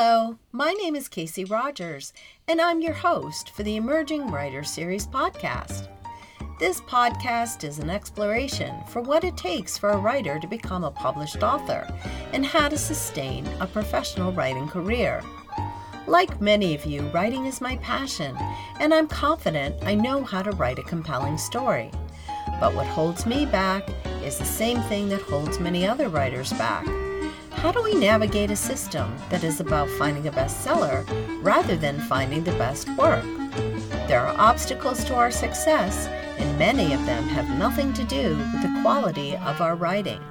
Hello, my name is Kasey Rogers, and I'm your host for the Emerging Writer Series podcast. This podcast is an exploration for what it takes for a writer to become a published author and how to sustain a professional writing career. Like many of you, writing is my passion, and I'm confident I know how to write a compelling story. But what holds me back is the same thing that holds many other writers back how do we navigate a system that is about finding a bestseller rather than finding the best work? There are obstacles to our success, and many of them have nothing to do with the quality of our writing.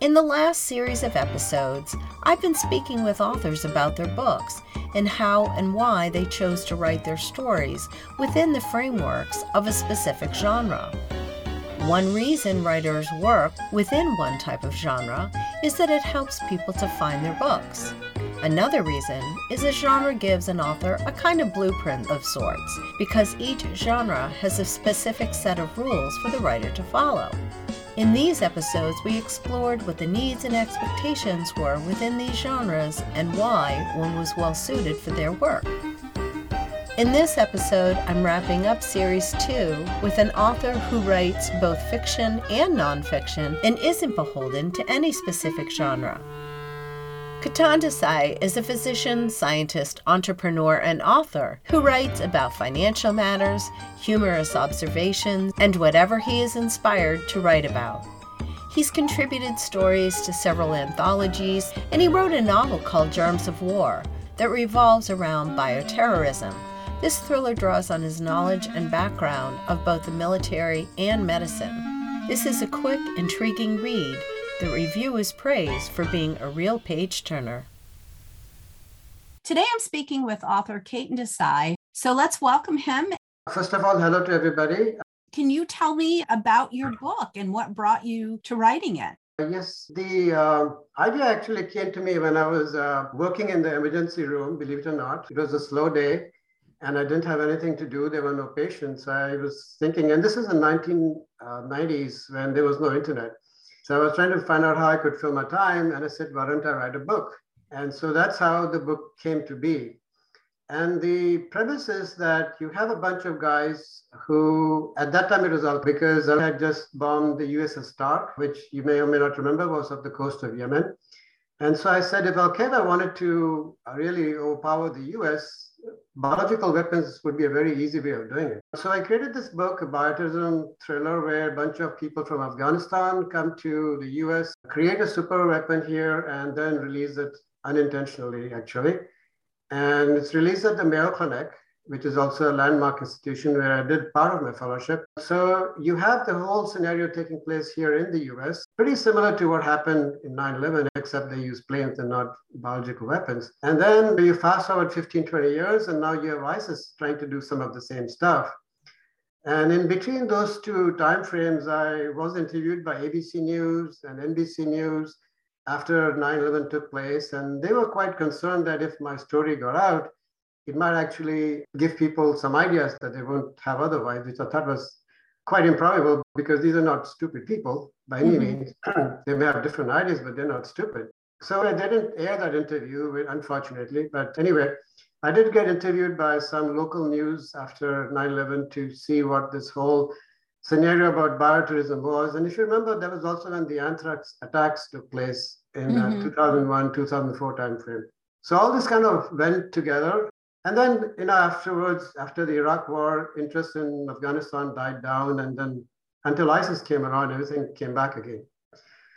In the last series of episodes, I've been speaking with authors about their books and how and why they chose to write their stories within the frameworks of a specific genre. One reason writers work within one type of genre is that it helps people to find their books. Another reason is a genre gives an author a kind of blueprint of sorts, because each genre has a specific set of rules for the writer to follow. In these episodes, we explored what the needs and expectations were within these genres and why one was well suited for their work. In this episode, I'm wrapping up Series 2 with an author who writes both fiction and nonfiction and isn't beholden to any specific genre. Ketan Desai is a physician, scientist, entrepreneur, and author who writes about financial matters, humorous observations, and whatever he is inspired to write about. He's contributed stories to several anthologies, and he wrote a novel called Germs of War that revolves around bioterrorism this thriller draws on his knowledge and background of both the military and medicine. This is a quick, intriguing read. The review is praised for being a real page turner. Today I'm speaking with author Ketan Desai. So let's welcome him. First of all, hello to everybody. Can you tell me about your book and what brought you to writing it? Yes, the uh, idea actually came to me when I was uh, working in the emergency room, believe it or not. It was a slow day and I didn't have anything to do. There were no patients. I was thinking, and this is the uh, 1990s when there was no internet. So I was trying to find out how I could fill my time. And I said, why don't I write a book? And so that's how the book came to be. And the premise is that you have a bunch of guys who, at that time, it was all because I had just bombed the USS Stark, which you may or may not remember was off the coast of Yemen. And so I said, if Al Qaeda wanted to really overpower the US, biological weapons would be a very easy way of doing it. So I created this book, a bioterrorism thriller, where a bunch of people from Afghanistan come to the US, create a super weapon here, and then release it unintentionally, actually. And it's released at the Mayo Clinic which is also a landmark institution where I did part of my fellowship. So you have the whole scenario taking place here in the US, pretty similar to what happened in 9 11, except they use planes and not biological weapons. And then you fast forward 15, 20 years, and now you have ISIS trying to do some of the same stuff. And in between those two timeframes, I was interviewed by ABC News and NBC News after 9 11 took place. And they were quite concerned that if my story got out, it might actually give people some ideas that they won't have otherwise, which I thought was quite improbable because these are not stupid people by any mm-hmm. means. they may have different ideas, but they're not stupid. So I didn't air that interview, unfortunately. But anyway, I did get interviewed by some local news after 9 11 to see what this whole scenario about bioterrorism was. And if you remember, that was also when the anthrax attacks took place in mm-hmm. uh, 2001, 2004 timeframe. So all this kind of went together. And then, you know, afterwards, after the Iraq war, interest in Afghanistan died down. And then until ISIS came around, everything came back again.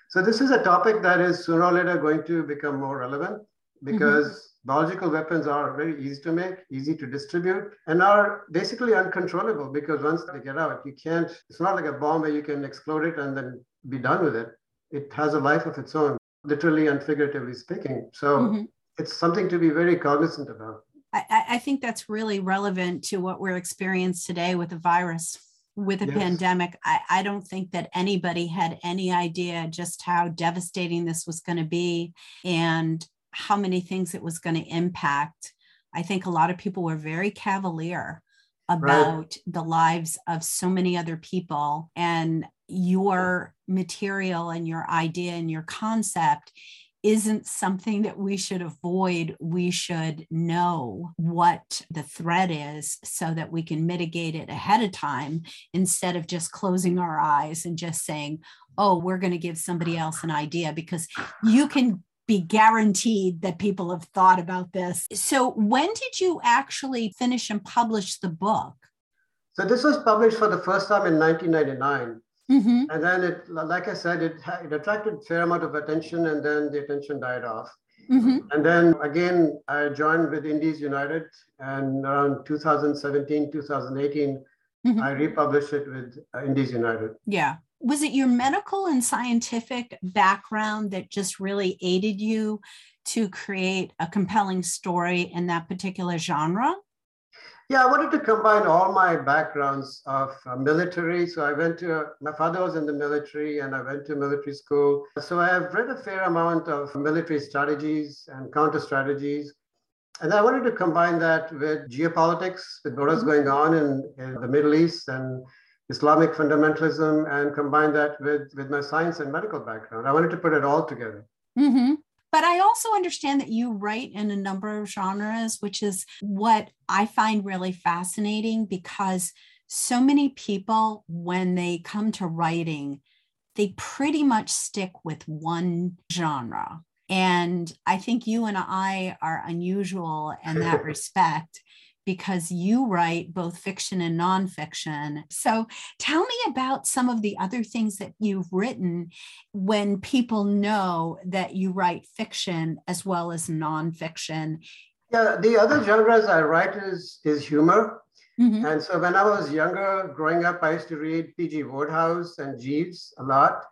So this is a topic that is sooner or later going to become more relevant because mm-hmm. biological weapons are very easy to make, easy to distribute, and are basically uncontrollable because once they get out, you can't, it's not like a bomb where you can explode it and then be done with it. It has a life of its own, literally and figuratively speaking. So mm-hmm. it's something to be very cognizant about. I, I think that's really relevant to what we're experiencing today with the virus with a yes. pandemic I, I don't think that anybody had any idea just how devastating this was going to be and how many things it was going to impact i think a lot of people were very cavalier about right. the lives of so many other people and your material and your idea and your concept isn't something that we should avoid. We should know what the threat is so that we can mitigate it ahead of time instead of just closing our eyes and just saying, oh, we're going to give somebody else an idea because you can be guaranteed that people have thought about this. So, when did you actually finish and publish the book? So, this was published for the first time in 1999. Mm-hmm. And then it, like I said, it, it attracted a fair amount of attention and then the attention died off. Mm-hmm. And then again, I joined with Indies United and around 2017, 2018, mm-hmm. I republished it with uh, Indies United. Yeah. Was it your medical and scientific background that just really aided you to create a compelling story in that particular genre? Yeah, I wanted to combine all my backgrounds of uh, military. So I went to, uh, my father was in the military and I went to military school. So I have read a fair amount of military strategies and counter strategies. And I wanted to combine that with geopolitics, with what was mm-hmm. going on in, in the Middle East and Islamic fundamentalism, and combine that with, with my science and medical background. I wanted to put it all together. Mm-hmm. But I also understand that you write in a number of genres, which is what I find really fascinating because so many people, when they come to writing, they pretty much stick with one genre. And I think you and I are unusual in that respect because you write both fiction and nonfiction. So tell me about some of the other things that you've written when people know that you write fiction as well as nonfiction. Yeah, the other genres I write is, is humor. Mm-hmm. And so when I was younger, growing up, I used to read P.G. Wodehouse and Jeeves a lot.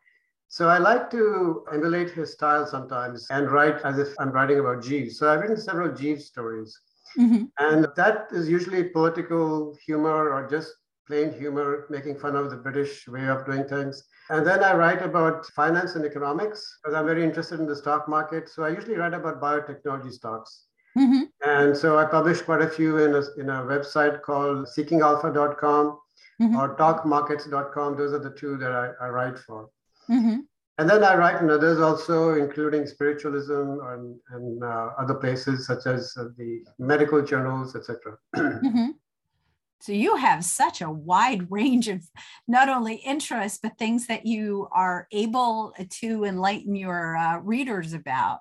So I like to emulate his style sometimes and write as if I'm writing about Jeeves. So I've written several Jeeves stories. Mm-hmm. And that is usually political humor or just plain humor, making fun of the British way of doing things. And then I write about finance and economics because I'm very interested in the stock market. So I usually write about biotechnology stocks. Mm-hmm. And so I publish quite a few in a, in a website called seekingalpha.com mm-hmm. or talkmarkets.com. Those are the two that I, I write for. Mm-hmm. And then I write in others also, including spiritualism and, and uh, other places such as uh, the medical journals, etc. mm-hmm. So you have such a wide range of not only interests, but things that you are able to enlighten your uh, readers about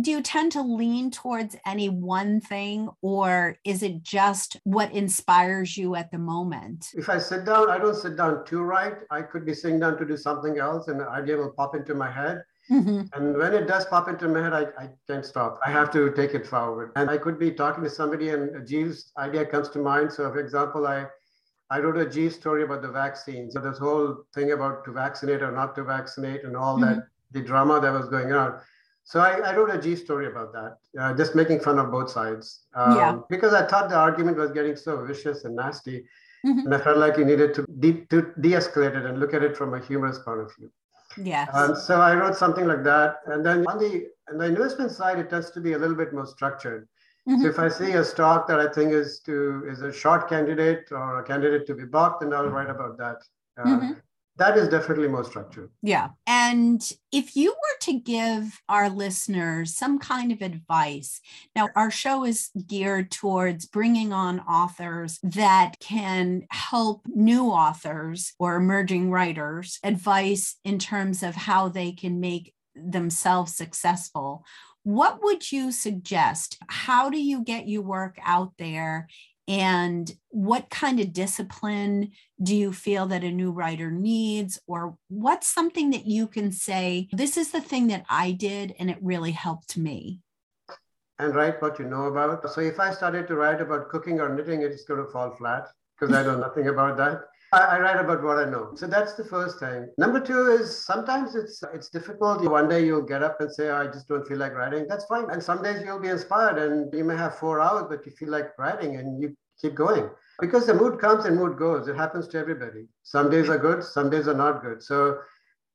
do you tend to lean towards any one thing or is it just what inspires you at the moment if i sit down i don't sit down to write i could be sitting down to do something else and an idea will pop into my head mm-hmm. and when it does pop into my head I, I can't stop i have to take it forward and i could be talking to somebody and a Jeeves idea comes to mind so for example i I wrote a Jeeves story about the vaccines. So this whole thing about to vaccinate or not to vaccinate and all mm-hmm. that, the drama that was going on. So I, I, wrote a G story about that, uh, just making fun of both sides. Um, yeah. Because I thought the argument was getting so vicious and nasty. Mm-hmm. And I felt like you needed to, de- to de-escalate it and look at it from a humorous point of view. Yes. Um, so I wrote something like that. And then on the, on the investment side, it tends to be a little bit more structured. Mm-hmm. So if I see a stock that I think is to is a short candidate or a candidate to be bought, then I'll write about that. Uh, mm-hmm that is definitely more structured. Yeah. And if you were to give our listeners some kind of advice, now our show is geared towards bringing on authors that can help new authors or emerging writers advice in terms of how they can make themselves successful. What would you suggest? How do you get your work out there and what kind of discipline do you feel that a new writer needs? Or what's something that you can say this is the thing that i did and it really helped me and write what you know about. So if i started to write about cooking or knitting it's going to fall flat because i know nothing about that I, I, write about what I know. So that's the first thing. Number two is sometimes it's it's difficult. One day you'll get up and say, oh, I just don't feel like writing. That's fine. And some days you'll be inspired and you may have four hours, but you feel like writing and you keep going. Because the mood comes and mood goes. It happens to everybody. Some days are good, some days are not good. So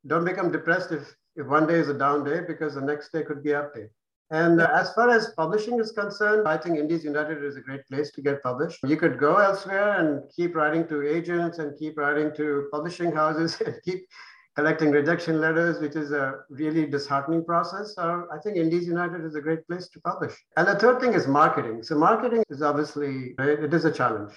don't become depressed if, if one day is a down day because the next day could be up day. And uh, as far as publishing is concerned, I think Indies United is a great place to get published. You could go elsewhere and keep writing to agents and keep writing to publishing houses and keep collecting rejection letters, which is a really disheartening process, or I think Indies United is a great place to publish. And the third thing is marketing. So marketing is obviously, it is a challenge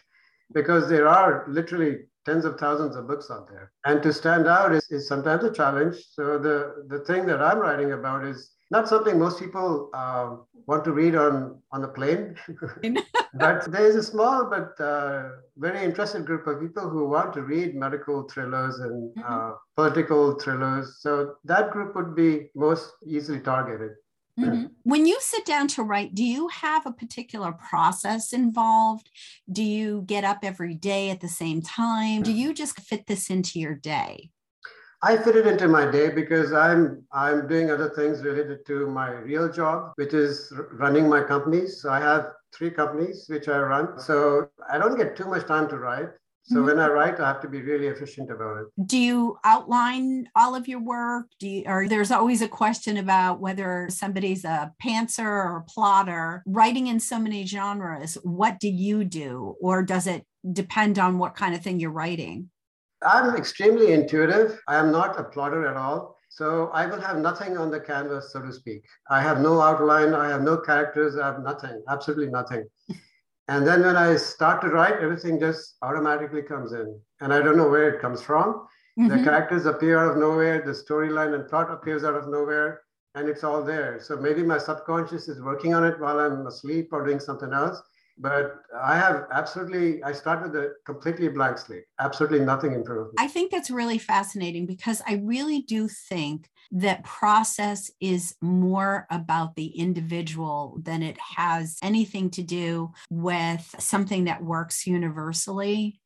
because there are literally tens of thousands of books out there. And to stand out is, is sometimes a challenge. So the, the thing that I'm writing about is not something most people uh, want to read on, on a plane. but there is a small but uh, very interested group of people who want to read medical thrillers and mm-hmm. uh, political thrillers. So that group would be most easily targeted. Mm-hmm. When you sit down to write, do you have a particular process involved? Do you get up every day at the same time? Do you just fit this into your day? I fit it into my day because I'm I'm doing other things related to my real job, which is running my companies. So I have three companies which I run. So I don't get too much time to write. So mm-hmm. when I write, I have to be really efficient about it. Do you outline all of your work? Do you, or there's always a question about whether somebody's a pantser or a plotter. Writing in so many genres, what do you do, or does it depend on what kind of thing you're writing? I'm extremely intuitive. I am not a plotter at all. So I will have nothing on the canvas, so to speak. I have no outline. I have no characters. I have nothing, absolutely nothing. And then when I start to write, everything just automatically comes in. And I don't know where it comes from. Mm-hmm. The characters appear out of nowhere, the storyline and plot appears out of nowhere, and it's all there. So maybe my subconscious is working on it while I'm asleep or doing something else but I have absolutely, I start with a completely blank slate, absolutely nothing in front of me. I think that's really fascinating because I really do think that process is more about the individual than it has anything to do with something that works universally.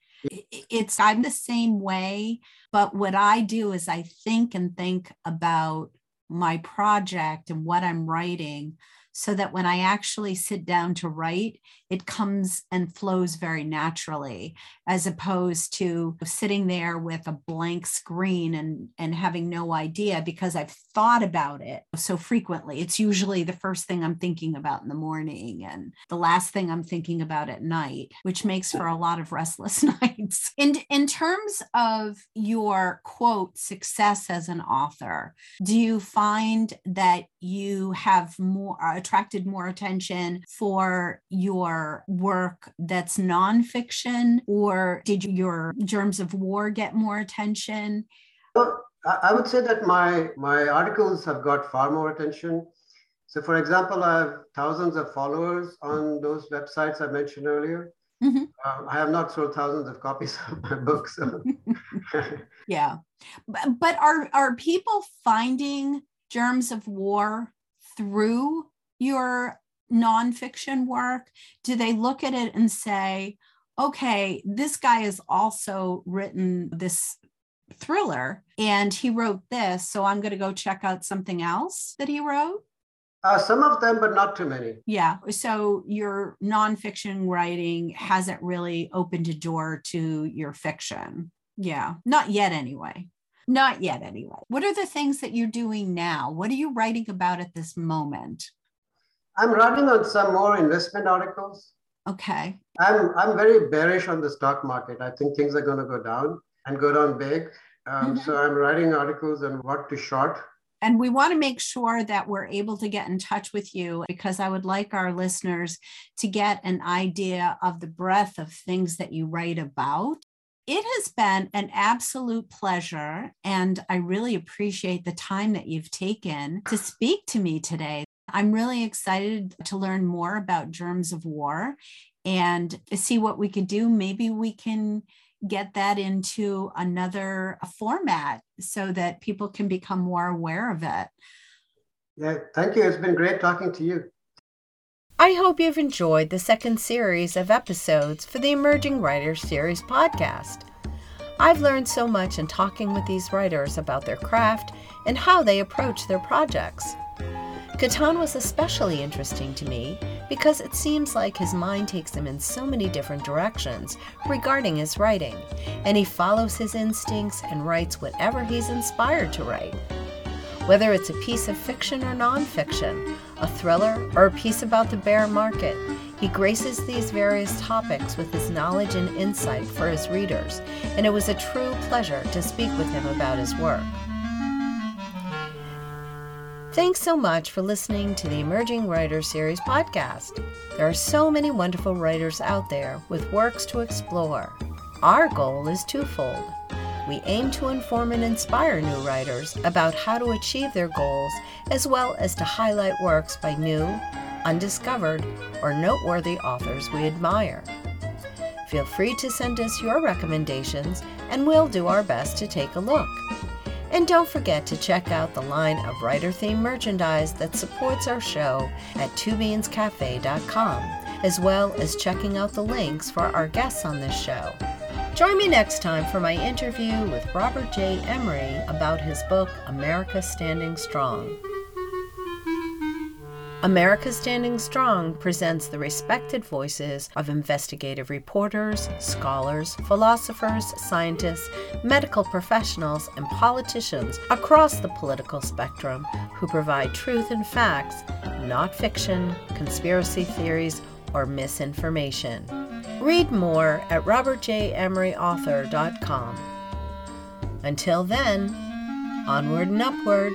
It's, I'm the same way, but what I do is I think and think about my project and what I'm writing so that when I actually sit down to write, it comes and flows very naturally, as opposed to sitting there with a blank screen and, and having no idea because I've thought about it so frequently. It's usually the first thing I'm thinking about in the morning and the last thing I'm thinking about at night, which makes for a lot of restless nights. In, in terms of your quote, success as an author, do you find that you have more attracted more attention for your work that's nonfiction, or did your Germs of War get more attention? Well, I would say that my my articles have got far more attention. So, for example, I have thousands of followers on those websites I mentioned earlier. Mm-hmm. Um, I have not sold thousands of copies of my books. So. yeah, but, but are are people finding germs of war through your nonfiction work? Do they look at it and say, okay, this guy has also written this thriller and he wrote this, so I'm going to go check out something else that he wrote? Uh, some of them, but not too many. Yeah. So your nonfiction writing hasn't really opened a door to your fiction. Yeah. Not yet, anyway. Not yet, anyway. What are the things that you're doing now? What are you writing about at this moment? I'm writing on some more investment articles. Okay. I'm I'm very bearish on the stock market. I think things are going to go down and go down big. Um, mm-hmm. So I'm writing articles on what to short. And we want to make sure that we're able to get in touch with you because I would like our listeners to get an idea of the breadth of things that you write about. It has been an absolute pleasure, and I really appreciate the time that you've taken to speak to me today. I'm really excited to learn more about germs of war and see what we can do. Maybe we can get that into another format so that people can become more aware of it. Yeah, thank you. It's been great talking to you. I hope you've enjoyed the second series of episodes for the Emerging Writers Series podcast. I've learned so much in talking with these writers about their craft and how they approach their projects. Ketan was especially interesting to me because it seems like his mind takes him in so many different directions regarding his writing, and he follows his instincts and writes whatever he's inspired to write. Whether it's a piece of fiction or nonfiction, a thriller, or a piece about the bear market. He graces these various topics with his knowledge and insight for his readers, and it was a true pleasure to speak with him about his work. Thanks so much for listening to the Emerging Writers Series podcast. There are so many wonderful writers out there with works to explore. Our goal is twofold. We aim to inform and inspire new writers about how to achieve their goals, as well as to highlight works by new, undiscovered, or noteworthy authors we admire. Feel free to send us your recommendations, and we'll do our best to take a look. And don't forget to check out the line of writer themed merchandise that supports our show at twobeanscafe.com, as well as checking out the links for our guests on this show. Join me next time for my interview with Robert J. Emery about his book, America Standing Strong. America Standing Strong presents the respected voices of investigative reporters, scholars, philosophers, scientists, medical professionals, and politicians across the political spectrum who provide truth and facts, not fiction, conspiracy theories, or misinformation. Read more at robertjemeryauthor.com. Until then, onward and upward.